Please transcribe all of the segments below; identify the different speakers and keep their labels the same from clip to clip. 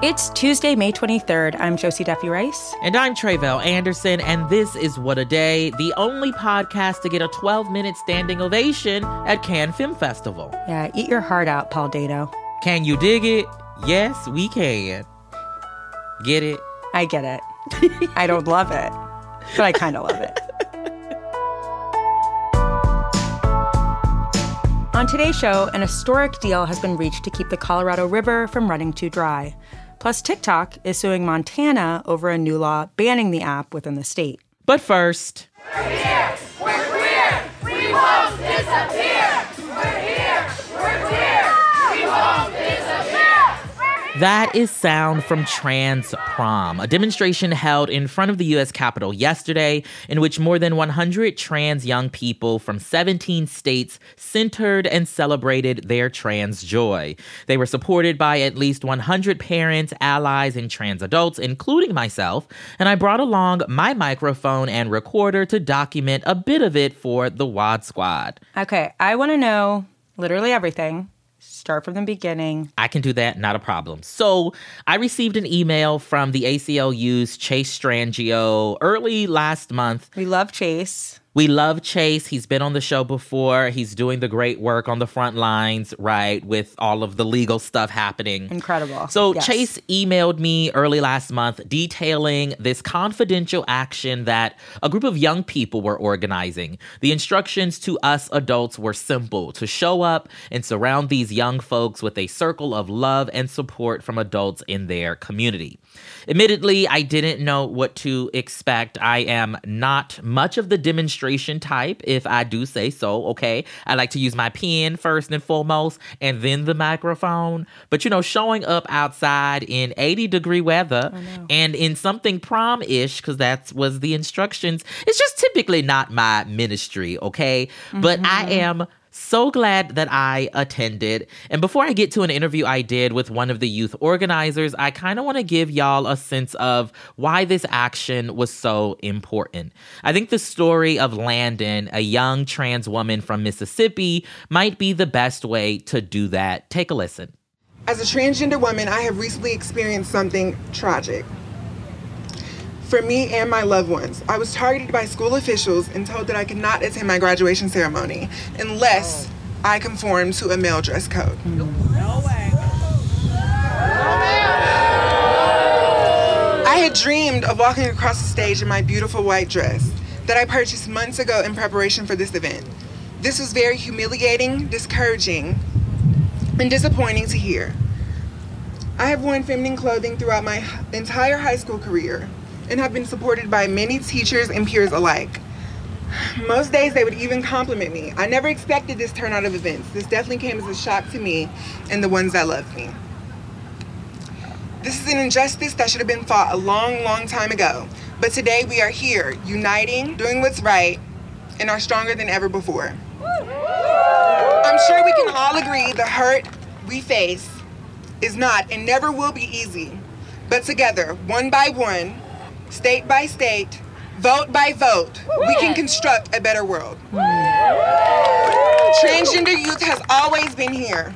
Speaker 1: It's Tuesday, May 23rd. I'm Josie Duffy Rice.
Speaker 2: And I'm Tre'vell Anderson, and this is What a Day, the only podcast to get a 12 minute standing ovation at Cannes Film Festival.
Speaker 1: Yeah, eat your heart out, Paul Dano.
Speaker 2: Can you dig it? Yes, we can. Get it?
Speaker 1: I get it. I don't love it, but I kind of love it. On today's show, an historic deal has been reached to keep the Colorado River from running too dry. Plus, TikTok is suing Montana over a new law banning the app within the state.
Speaker 2: But first,
Speaker 3: we're here, we're queer, we won't disappear.
Speaker 2: That is sound from Trans Prom, a demonstration held in front of the U.S. Capitol yesterday, in which more than 100 trans young people from 17 states centered and celebrated their trans joy. They were supported by at least 100 parents, allies, and trans adults, including myself, and I brought along my microphone and recorder to document a bit of it for the WAD Squad.
Speaker 1: Okay, I want to know literally everything start from the beginning.
Speaker 2: I can do that, not a problem. So, I received an email from the ACLU's Chase Strangio early last month.
Speaker 1: We love Chase.
Speaker 2: We love Chase. He's been on the show before. He's doing the great work on the front lines, right, with all of the legal stuff happening.
Speaker 1: Incredible.
Speaker 2: So,
Speaker 1: yes.
Speaker 2: Chase emailed me early last month detailing this confidential action that a group of young people were organizing. The instructions to us adults were simple to show up and surround these young folks with a circle of love and support from adults in their community. Admittedly, I didn't know what to expect. I am not much of the demonstration type, if I do say so, okay? I like to use my pen first and foremost, and then the microphone. But you know, showing up outside in 80 degree weather and in something prom ish, because that was the instructions, it's just typically not my ministry, okay? Mm-hmm. But I mm-hmm. am so glad that I attended. And before I get to an interview I did with one of the youth organizers, I kind of want to give y'all a sense of why this action was so important. I think the story of Landon, a young trans woman from Mississippi, might be the best way to do that. Take a listen.
Speaker 4: As a transgender woman, I have recently experienced something tragic for me and my loved ones. I was targeted by school officials and told that I could not attend my graduation ceremony unless I conformed to a male dress code. No way. I had dreamed of walking across the stage in my beautiful white dress that I purchased months ago in preparation for this event. This was very humiliating, discouraging, and disappointing to hear. I have worn feminine clothing throughout my entire high school career and have been supported by many teachers and peers alike. Most days they would even compliment me. I never expected this turnout of events. This definitely came as a shock to me and the ones that loved me. This is an injustice that should have been fought a long, long time ago. But today we are here, uniting, doing what's right, and are stronger than ever before. I'm sure we can all agree the hurt we face is not and never will be easy. But together, one by one, state by state, vote by vote, we can construct a better world. Transgender youth has always been here,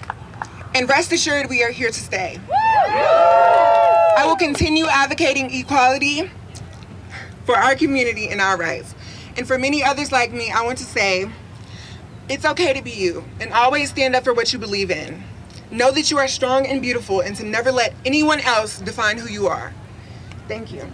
Speaker 4: and rest assured we are here to stay. I will continue advocating equality for our community and our rights. And for many others like me, I want to say it's okay to be you and always stand up for what you believe in. Know that you are strong and beautiful and to never let anyone else define who you are. Thank you.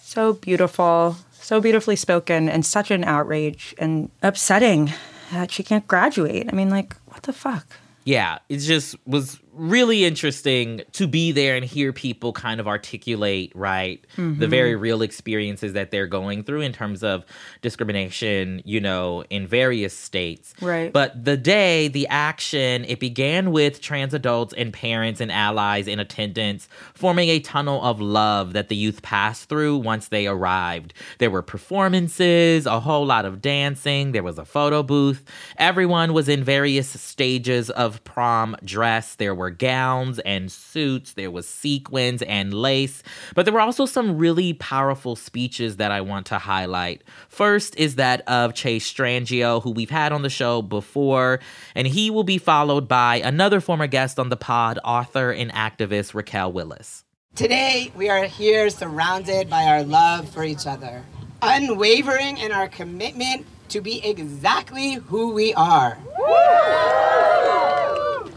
Speaker 1: So beautiful, so beautifully spoken, and such an outrage and upsetting that she can't graduate. I mean, like, what the fuck?
Speaker 2: Yeah, it just was really interesting to be there and hear people kind of articulate right mm-hmm. the very real experiences that they're going through in terms of discrimination you know in various states.
Speaker 1: Right.
Speaker 2: But the day the action it began with trans adults and parents and allies in attendance forming a tunnel of love that the youth passed through once they arrived. There were performances a whole lot of dancing there was a photo booth. Everyone was in various stages of prom dress. There were were gowns and suits, there was sequins and lace, but there were also some really powerful speeches that I want to highlight. First is that of Chase Strangio, who we've had on the show before, and he will be followed by another former guest on the pod, author and activist Raquel Willis.
Speaker 5: Today, we are here surrounded by our love for each other, unwavering in our commitment to be exactly who we are.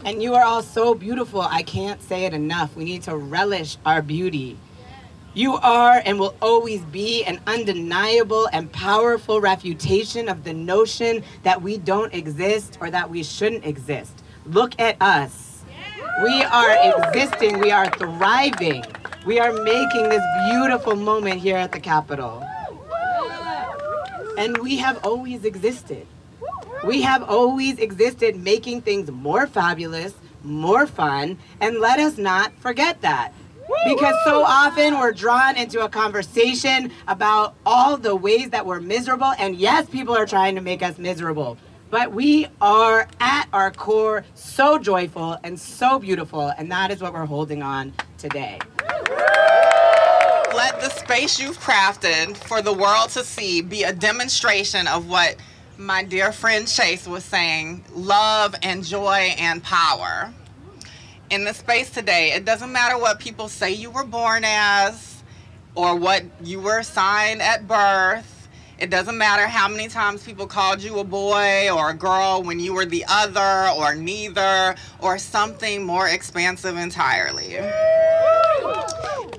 Speaker 5: And you are all so beautiful, I can't say it enough. We need to relish our beauty. You are and will always be an undeniable and powerful refutation of the notion that we don't exist or that we shouldn't exist. Look at us. We are existing, we are thriving. We are making this beautiful moment here at the Capitol. And we have always existed. We have always existed making things more fabulous, more fun, and let us not forget that. Because so often we're drawn into a conversation about all the ways that we're miserable, and yes, people are trying to make us miserable. But we are at our core so joyful and so beautiful, and that is what we're holding on today.
Speaker 6: Let the space you've crafted for the world to see be a demonstration of what my dear friend Chase was saying love and joy and power. In the space today, it doesn't matter what people say you were born as or what you were assigned at birth. It doesn't matter how many times people called you a boy or a girl when you were the other or neither or something more expansive entirely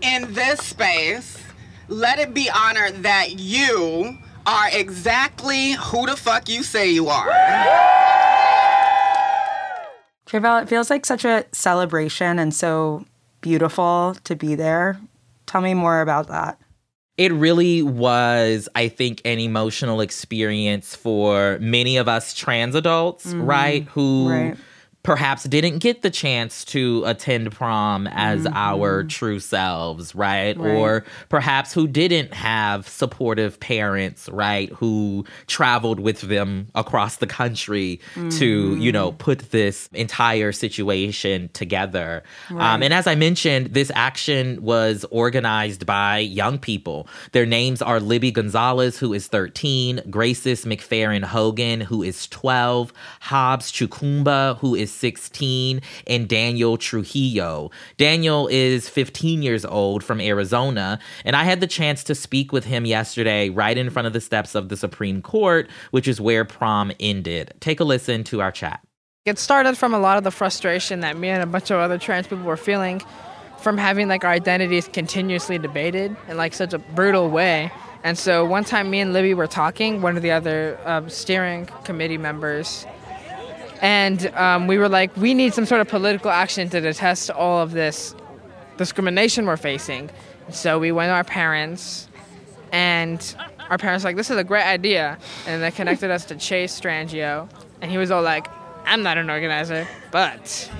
Speaker 6: in this space, let it be honored that you are exactly who the fuck you say you are.
Speaker 1: Tre'vell, it feels like such a celebration and so beautiful to be there. Tell me more about that.
Speaker 2: It really was, I think, an emotional experience for many of us trans adults, mm-hmm. right? Who right perhaps didn't get the chance to attend prom as mm-hmm. our true selves, right? right? Or perhaps who didn't have supportive parents, right? Who traveled with them across the country mm-hmm. to, you know, put this entire situation together. Um, right. Um, and as I mentioned, this action was organized by young people. Their names are Libby Gonzalez, who is 13, Grayson McFerrin Hogan, who is 12, Hobbs Chukumba, who is 16, and Daniel Trujillo. Daniel is 15 years old from Arizona, and I had the chance to speak with him yesterday right in front of the steps of the Supreme Court, which is where prom ended. Take a listen to our chat.
Speaker 7: It started from a lot of the frustration that me and a bunch of other trans people were feeling from having like our identities continuously debated in like such a brutal way. And so one time, me and Libby were talking. One of the other uh, steering committee members and um, we were like, we need some sort of political action to detest all of this discrimination we're facing. So we went to our parents, and our parents were like, this is a great idea. And they connected us to Chase Strangio, and he was all like, I'm not an organizer, but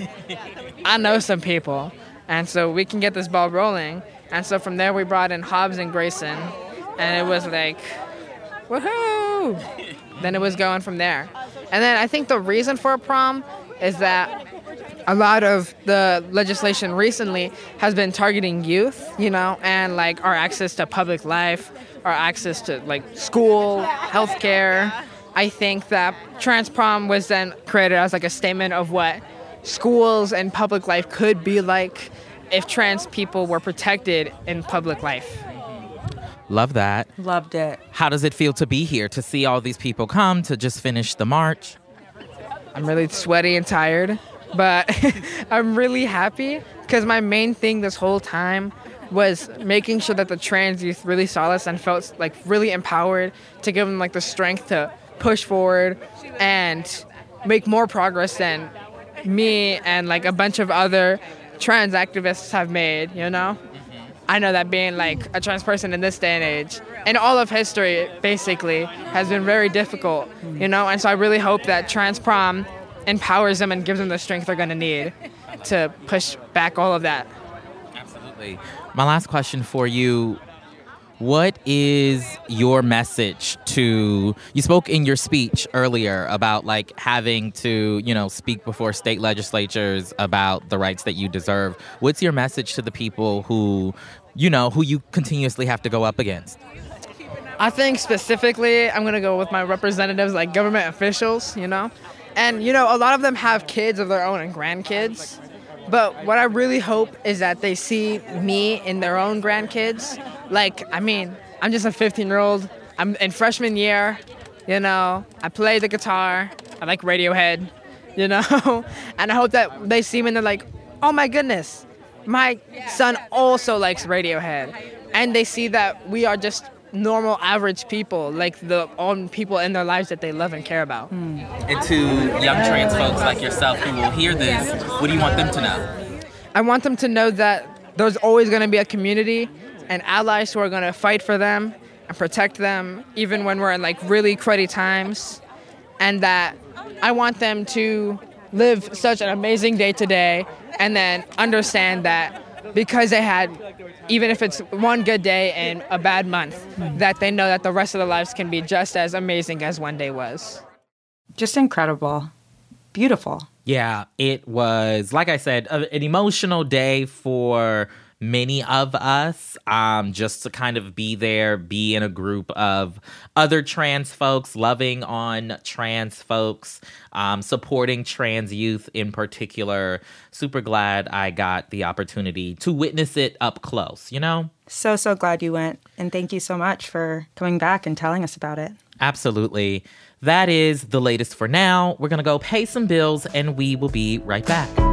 Speaker 7: I know some people. And so we can get this ball rolling. And so from there, we brought in Hobbs and Grayson, and it was like, woohoo! then it was going from there. And then I think the reason for a prom is that a lot of the legislation recently has been targeting youth, you know, and like our access to public life, our access to like school, healthcare. I think that trans prom was then created as like a statement of what schools and public life could be like if trans people were protected in public life.
Speaker 2: Love that.
Speaker 1: Loved it.
Speaker 2: How does it feel to be here, to see all these people come to just finish the march?
Speaker 7: I'm really sweaty and tired, but I'm really happy because my main thing this whole time was making sure that the trans youth really saw us and felt like really empowered to give them like the strength to push forward and make more progress than me and like a bunch of other trans activists have made, you know? I know that being like a trans person in this day and age, and all of history basically, has been very difficult, you know. And so I really hope that trans prom empowers them and gives them the strength they're going to need to push back all of that.
Speaker 2: Absolutely. My last question for you What is your message to you spoke in your speech earlier about like having to, you know, speak before state legislatures about the rights that you deserve. What's your message to the people who, you know, who you continuously have to go up against?
Speaker 7: I think specifically, I'm gonna go with my representatives, like government officials, you know, and you know, a lot of them have kids of their own and grandkids. But what I really hope is that they see me in their own grandkids. Like, I mean, I'm just a 15 year old. I'm in freshman year. You know, I play the guitar. I like Radiohead. You know, and I hope that they see me and they're like, oh my goodness, my son also likes Radiohead, and they see that we are just normal average people like the own people in their lives that they love and care about hmm.
Speaker 2: And to young trans folks like yourself who will hear this, what do you want them to know?
Speaker 7: i want them to know that there's always going to be a community and allies who are going to fight for them and protect them even when we're in like really cruddy times and that i want them to live such an amazing day today and then understand that because they had even if it's one good day and a bad month that they know that the rest of their lives can be just as amazing as one day was
Speaker 1: Just incredible. Beautiful.
Speaker 2: Yeah, it was, like I said, an emotional day for many of us. Um, just to kind of be there, be in a group of other trans folks, loving on trans folks, um, supporting trans youth in particular. Super glad I got the opportunity to witness it up close, you know?
Speaker 1: So, so glad you went. And thank you so much for coming back and telling us about it.
Speaker 2: Absolutely. That is the latest for now. We're going to go pay some bills and we will be right back.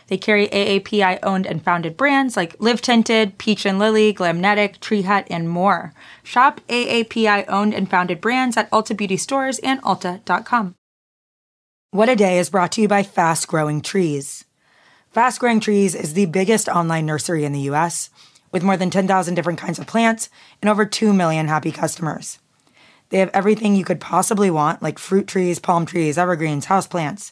Speaker 1: They carry AAPI owned and founded brands like Live Tinted, Peach and Lily, Glamnetic, Tree Hut, and more. Shop AAPI owned and founded brands at Ulta Beauty stores and Ulta.com. What a Day is brought to you by Fast Growing Trees. Fast Growing Trees is the biggest online nursery in the US, with more than 10,000 different kinds of plants and over 2 million happy customers. They have everything you could possibly want, like fruit trees, palm trees, evergreens, houseplants,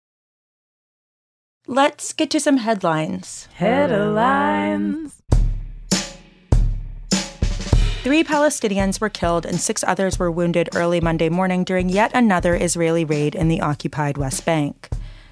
Speaker 1: Let's get to some headlines.
Speaker 8: Headlines.
Speaker 1: Three Palestinians were killed and six others were wounded early Monday morning during yet another Israeli raid in the occupied West Bank.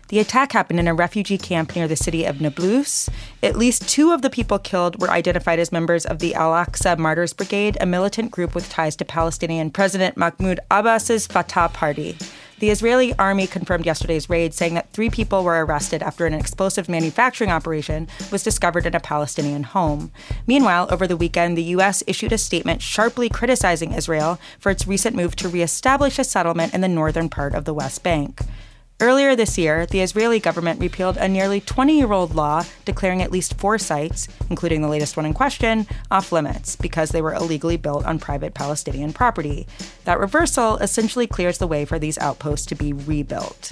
Speaker 1: The attack happened in a refugee camp near the city of Nablus. At least two of the people killed were identified as members of the Al Aqsa Martyrs Brigade, a militant group with ties to Palestinian President Mahmoud Abbas's Fatah Party. The Israeli army confirmed yesterday's raid, saying that three people were arrested after an explosive manufacturing operation was discovered in a Palestinian home. Meanwhile, over the weekend, the U.S. issued a statement sharply criticizing Israel for its recent move to reestablish a settlement in the northern part of the West Bank. Earlier this year, the Israeli government repealed a nearly 20 year old law declaring at least four sites, including the latest one in question, off limits because they were illegally built on private Palestinian property. That reversal essentially clears the way for these outposts to be rebuilt.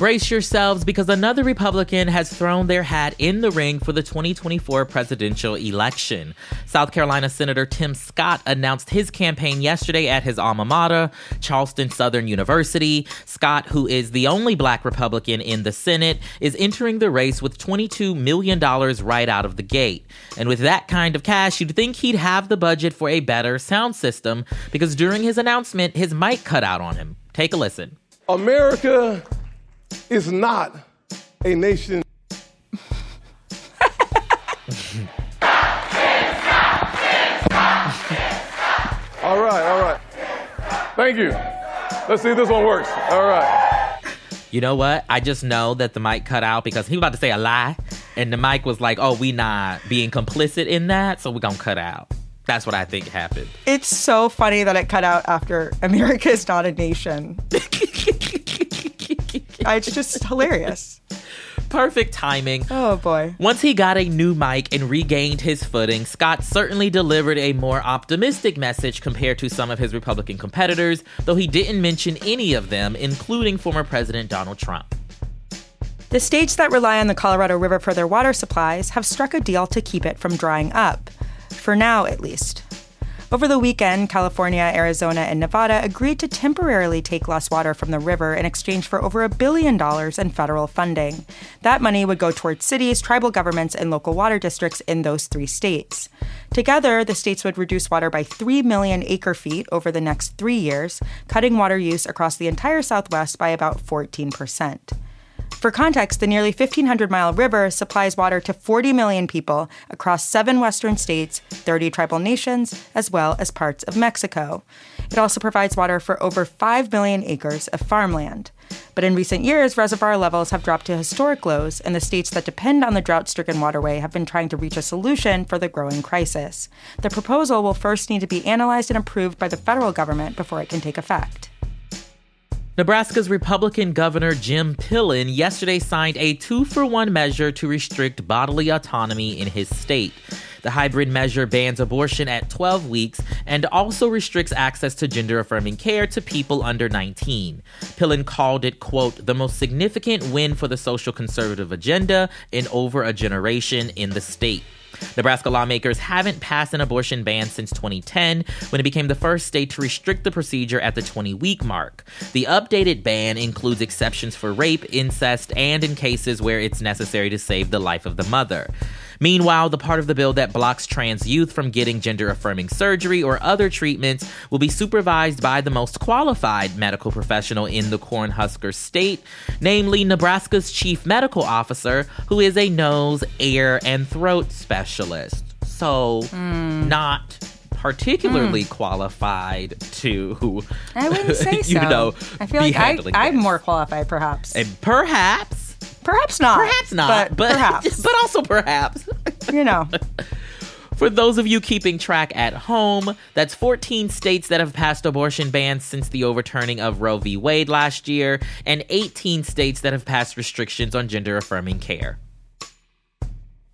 Speaker 2: Brace yourselves because another Republican has thrown their hat in the ring for the 2024 presidential election. South Carolina Senator Tim Scott announced his campaign yesterday at his alma mater, Charleston Southern University. Scott, who is the only black Republican in the Senate, is entering the race with $22 million right out of the gate. And with that kind of cash, you'd think he'd have the budget for a better sound system because during his announcement, his mic cut out on him. Take a listen.
Speaker 9: America is not a nation. all right, all right. Thank you. Let's see if this one works. All right.
Speaker 2: You know what? I just know that the mic cut out because he was about to say a lie, and the mic was like, "Oh, we not being complicit in that, so we're gonna cut out." That's what I think happened.
Speaker 1: It's so funny that it cut out after America is not a nation. it's just hilarious.
Speaker 2: Perfect timing.
Speaker 1: Oh boy.
Speaker 2: Once he got a new mic and regained his footing, Scott certainly delivered a more optimistic message compared to some of his Republican competitors, though he didn't mention any of them, including former President Donald Trump.
Speaker 1: The states that rely on the Colorado River for their water supplies have struck a deal to keep it from drying up. For now, at least. Over the weekend, California, Arizona, and Nevada agreed to temporarily take less water from the river in exchange for over a billion dollars in federal funding. That money would go towards cities, tribal governments, and local water districts in those three states. Together, the states would reduce water by 3 million acre feet over the next three years, cutting water use across the entire Southwest by about 14%. For context, the nearly 1,500 mile river supplies water to 40 million people across seven western states, 30 tribal nations, as well as parts of Mexico. It also provides water for over 5 million acres of farmland. But in recent years, reservoir levels have dropped to historic lows, and the states that depend on the drought stricken waterway have been trying to reach a solution for the growing crisis. The proposal will first need to be analyzed and approved by the federal government before it can take effect.
Speaker 2: Nebraska's Republican Governor Jim Pillen yesterday signed a two for one measure to restrict bodily autonomy in his state. The hybrid measure bans abortion at 12 weeks and also restricts access to gender affirming care to people under 19. Pillen called it, quote, the most significant win for the social conservative agenda in over a generation in the state. Nebraska lawmakers haven't passed an abortion ban since 2010, when it became the first state to restrict the procedure at the 20 week mark. The updated ban includes exceptions for rape, incest, and in cases where it's necessary to save the life of the mother. Meanwhile, the part of the bill that blocks trans youth from getting gender affirming surgery or other treatments will be supervised by the most qualified medical professional in the Cornhusker state, namely Nebraska's chief medical officer, who is a nose, ear, and throat specialist. So,
Speaker 1: Hmm.
Speaker 2: not particularly qualified to
Speaker 1: I wouldn't say so.
Speaker 2: you know
Speaker 1: I feel like I, I'm more qualified, perhaps.
Speaker 2: and perhaps
Speaker 1: Perhaps not.
Speaker 2: perhaps not
Speaker 1: but,
Speaker 2: but
Speaker 1: perhaps.
Speaker 2: but also perhaps
Speaker 1: you know.
Speaker 2: For those of you keeping track at home, that's 14 states that have passed abortion bans since the overturning of Roe v. Wade last year, and 18 states that have passed restrictions on gender affirming care.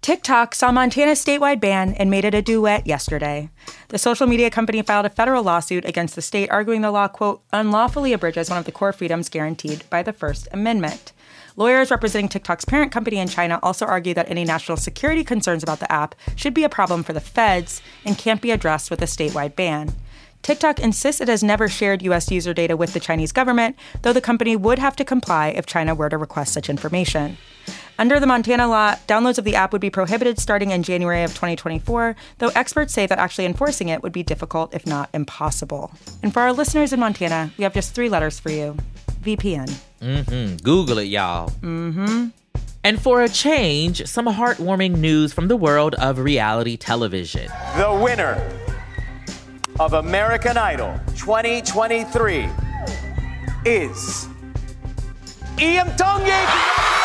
Speaker 1: TikTok saw Montana's statewide ban and made it a duet yesterday. The social media company filed a federal lawsuit against the state, arguing the law, quote, unlawfully abridges one of the core freedoms guaranteed by the First Amendment. Lawyers representing TikTok's parent company in China also argue that any national security concerns about the app should be a problem for the feds and can't be addressed with a statewide ban. TikTok insists it has never shared U.S. user data with the Chinese government, though the company would have to comply if China were to request such information. Under the Montana law, downloads of the app would be prohibited starting in January of 2024, though experts say that actually enforcing it would be difficult, if not impossible. And for our listeners in Montana, we have just three letters for you VPN.
Speaker 2: Mm-hmm. Google it, y'all. Mm-hmm. And for a change, some heartwarming news from the world of reality television.
Speaker 10: The winner of American Idol 2023 is Iam Tongi.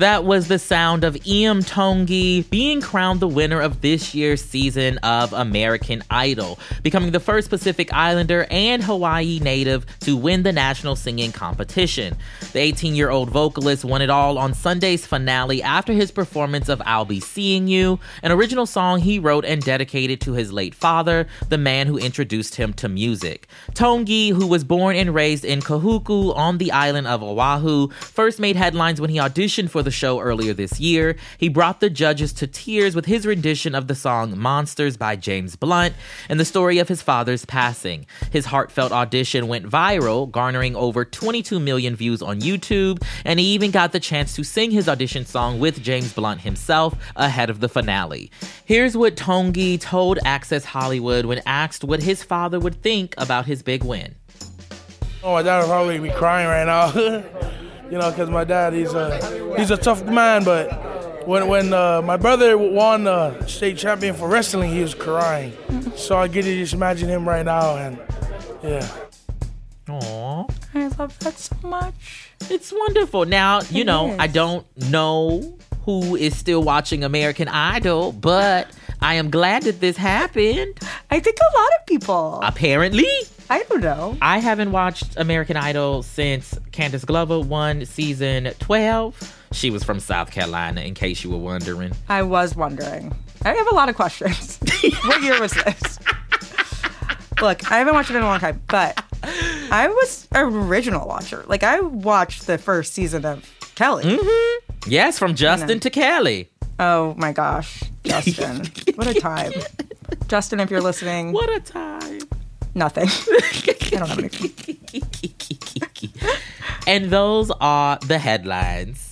Speaker 2: That was the sound of Iam Tongi being crowned the winner of this year's season of American Idol, becoming the first Pacific Islander and Hawaii native to win the national singing competition. The 18 year old vocalist won it all on Sunday's finale after his performance of I'll Be Seeing You, an original song he wrote and dedicated to his late father, the man who introduced him to music. Tongi, who was born and raised in Kahuku on the island of Oahu, first made headlines when he auditioned for the the show earlier this year. He brought the judges to tears with his rendition of the song Monsters by James Blunt and the story of his father's passing. His heartfelt audition went viral, garnering over 22 million views on YouTube, and he even got the chance to sing his audition song with James Blunt himself ahead of the finale. Here's what Tongi told Access Hollywood when asked what his father would think about his big win.
Speaker 11: Oh, my would probably be crying right now. you know, because my dad he's a he's a tough man. But when when uh, my brother won uh, state champion for wrestling, he was crying. So I get to just imagine him right now, and yeah.
Speaker 2: Aww.
Speaker 1: I love that so much.
Speaker 2: It's wonderful. Now, you
Speaker 1: It
Speaker 2: know,
Speaker 1: is.
Speaker 2: I don't know who is still watching American Idol, but I am glad that this happened.
Speaker 1: I think a lot of people.
Speaker 2: Apparently.
Speaker 1: I don't know.
Speaker 2: I haven't watched American Idol since Candice Glover won season 12. She was from South Carolina, in case you were wondering.
Speaker 1: I was wondering. I have a lot of questions. what year was this? Look, I haven't watched it in a long time, but I was an original watcher. Like I watched the first season of Kelly.
Speaker 2: Mm-hmm. Yes, from Justin to Kelly.
Speaker 1: Oh my gosh, Justin. what a time. Justin, if you're listening.
Speaker 2: What a time.
Speaker 1: Nothing. I don't have anything.
Speaker 2: And those are the headlines.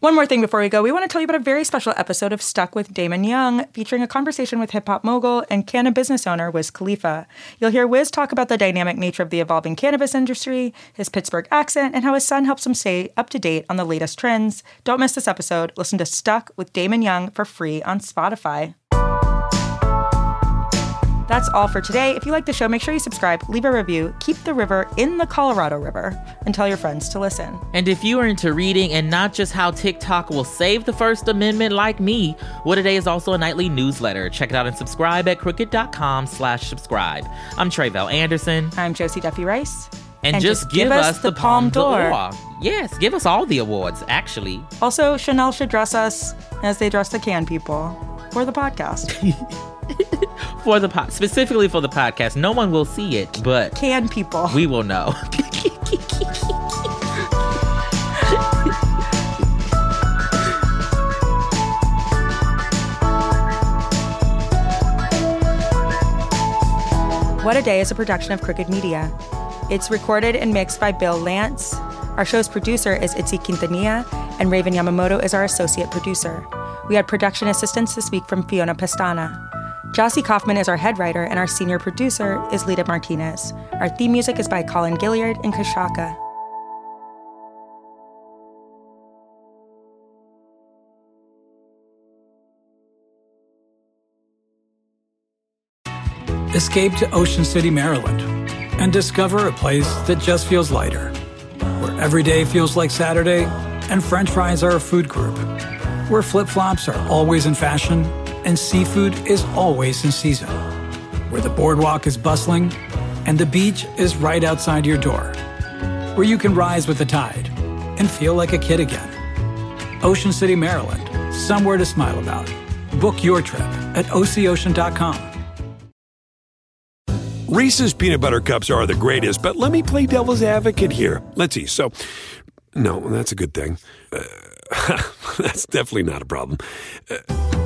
Speaker 1: One more thing before we go, we want to tell you about a very special episode of Stuck with Damon Young, featuring a conversation with hip hop mogul and cannabis business owner Wiz Khalifa. You'll hear Wiz talk about the dynamic nature of the evolving cannabis industry, his Pittsburgh accent, and how his son helps him stay up to date on the latest trends. Don't miss this episode. Listen to Stuck with Damon Young for free on Spotify. That's all for today. If you like the show, make sure you subscribe, leave a review, keep the river in the Colorado River, and tell your friends to listen.
Speaker 2: And if you are into reading and not just how TikTok will save the First Amendment like me, What a Day is also a nightly newsletter. Check it out and subscribe at crooked.com slash subscribe. I'm Tre'vell Anderson.
Speaker 1: I'm Josie Duffy Rice.
Speaker 2: And, just, give, us the Palme d'Or. Yes, give us all the awards, actually.
Speaker 1: Also, Chanel should dress us as they dress the Cannes people for the podcast.
Speaker 2: For the pod, specifically for the podcast, no one will see it, but
Speaker 1: Cannes people.
Speaker 2: we will know.
Speaker 1: What a Day is a production of Crooked Media. It's recorded and mixed by Bill Lance. Our show's producer is Itzi Quintanilla, and Raven Yamamoto is our associate producer. We had production assistance this week from Fiona Pestana. Jocey Coffman is our head writer, and our senior producer is Lita Martinez. Our theme music is by Colin Gilliard and Kashaka.
Speaker 12: Escape to Ocean City, Maryland, and discover a place that just feels lighter, where every day feels like Saturday and French fries are a food group, where flip flops are always in fashion and seafood is always in season, where the boardwalk is bustling and the beach is right outside your door, where you can rise with the tide and feel like a kid again. Ocean City, Maryland, somewhere to smile about. Book your trip at ococean.com.
Speaker 13: Reese's peanut butter cups are the greatest, but let me play devil's advocate here. Let's see. So, no, that's a good thing. Uh, that's definitely not a problem. Uh,